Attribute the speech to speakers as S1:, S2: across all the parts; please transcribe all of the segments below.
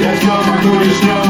S1: There's no one who is known.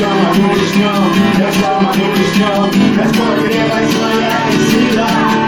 S1: why my niggas know. That's why my niggas know. That's why everybody's like, I see that.